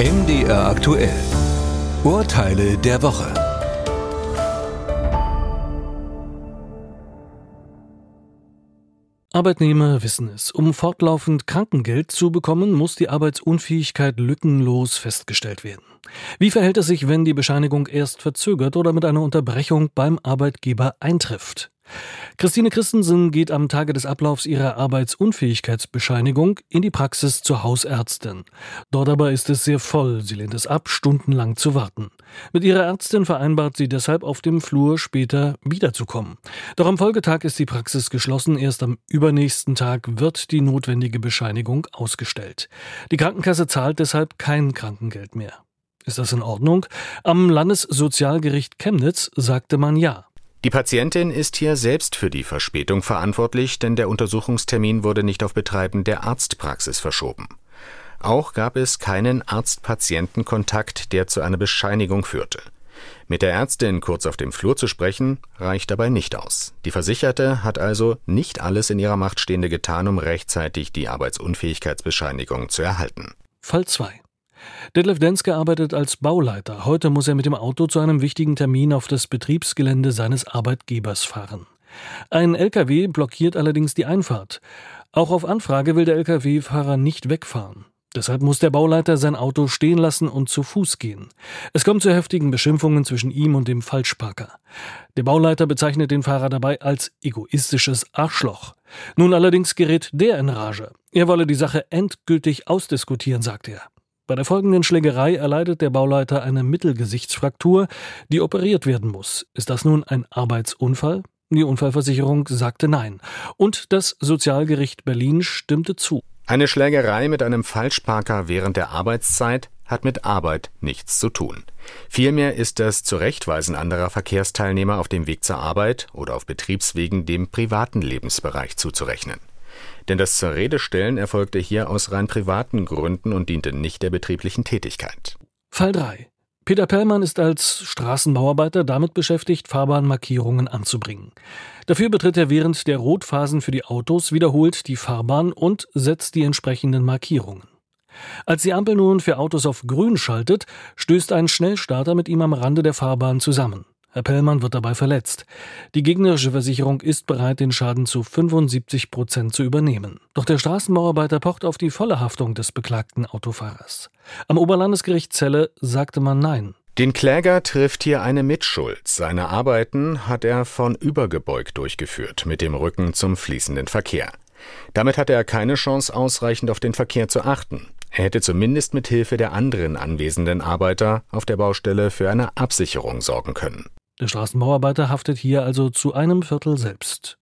MDR aktuell. Urteile der Woche. Arbeitnehmer wissen es. Um fortlaufend Krankengeld zu bekommen, muss die Arbeitsunfähigkeit lückenlos festgestellt werden. Wie verhält es sich, wenn die Bescheinigung erst verzögert oder mit einer Unterbrechung beim Arbeitgeber eintrifft? Christine Christensen geht am Tage des Ablaufs ihrer Arbeitsunfähigkeitsbescheinigung in die Praxis zur Hausärztin. Dort aber ist es sehr voll. Sie lehnt es ab, stundenlang zu warten. Mit ihrer Ärztin vereinbart sie deshalb, auf dem Flur später wiederzukommen. Doch am Folgetag ist die Praxis geschlossen. Erst am übernächsten Tag wird die notwendige Bescheinigung ausgestellt. Die Krankenkasse zahlt deshalb kein Krankengeld mehr. Ist das in Ordnung? Am Landessozialgericht Chemnitz sagte man ja. Die Patientin ist hier selbst für die Verspätung verantwortlich, denn der Untersuchungstermin wurde nicht auf Betreiben der Arztpraxis verschoben. Auch gab es keinen Arzt-Patienten-Kontakt, der zu einer Bescheinigung führte. Mit der Ärztin kurz auf dem Flur zu sprechen, reicht dabei nicht aus. Die Versicherte hat also nicht alles in ihrer Macht Stehende getan, um rechtzeitig die Arbeitsunfähigkeitsbescheinigung zu erhalten. Fall 2 Detlef Denske arbeitet als Bauleiter. Heute muss er mit dem Auto zu einem wichtigen Termin auf das Betriebsgelände seines Arbeitgebers fahren. Ein LKW blockiert allerdings die Einfahrt. Auch auf Anfrage will der LKW-Fahrer nicht wegfahren. Deshalb muss der Bauleiter sein Auto stehen lassen und zu Fuß gehen. Es kommt zu heftigen Beschimpfungen zwischen ihm und dem Falschparker. Der Bauleiter bezeichnet den Fahrer dabei als egoistisches Arschloch. Nun allerdings gerät der in Rage. Er wolle die Sache endgültig ausdiskutieren, sagt er. Bei der folgenden Schlägerei erleidet der Bauleiter eine Mittelgesichtsfraktur, die operiert werden muss. Ist das nun ein Arbeitsunfall? Die Unfallversicherung sagte nein. Und das Sozialgericht Berlin stimmte zu. Eine Schlägerei mit einem Falschparker während der Arbeitszeit hat mit Arbeit nichts zu tun. Vielmehr ist das Zurechtweisen anderer Verkehrsteilnehmer auf dem Weg zur Arbeit oder auf Betriebswegen dem privaten Lebensbereich zuzurechnen. Denn das zur Redestellen erfolgte hier aus rein privaten Gründen und diente nicht der betrieblichen Tätigkeit. Fall 3. Peter Pellmann ist als Straßenbauarbeiter damit beschäftigt, Fahrbahnmarkierungen anzubringen. Dafür betritt er während der Rotphasen für die Autos wiederholt die Fahrbahn und setzt die entsprechenden Markierungen. Als die Ampel nun für Autos auf grün schaltet, stößt ein Schnellstarter mit ihm am Rande der Fahrbahn zusammen. Herr Pellmann wird dabei verletzt. Die gegnerische Versicherung ist bereit, den Schaden zu 75 Prozent zu übernehmen. Doch der Straßenbauarbeiter pocht auf die volle Haftung des beklagten Autofahrers. Am Oberlandesgericht Celle sagte man Nein. Den Kläger trifft hier eine Mitschuld. Seine Arbeiten hat er von übergebeugt durchgeführt, mit dem Rücken zum fließenden Verkehr. Damit hatte er keine Chance, ausreichend auf den Verkehr zu achten. Er hätte zumindest mit Hilfe der anderen anwesenden Arbeiter auf der Baustelle für eine Absicherung sorgen können. Der Straßenbauarbeiter haftet hier also zu einem Viertel selbst.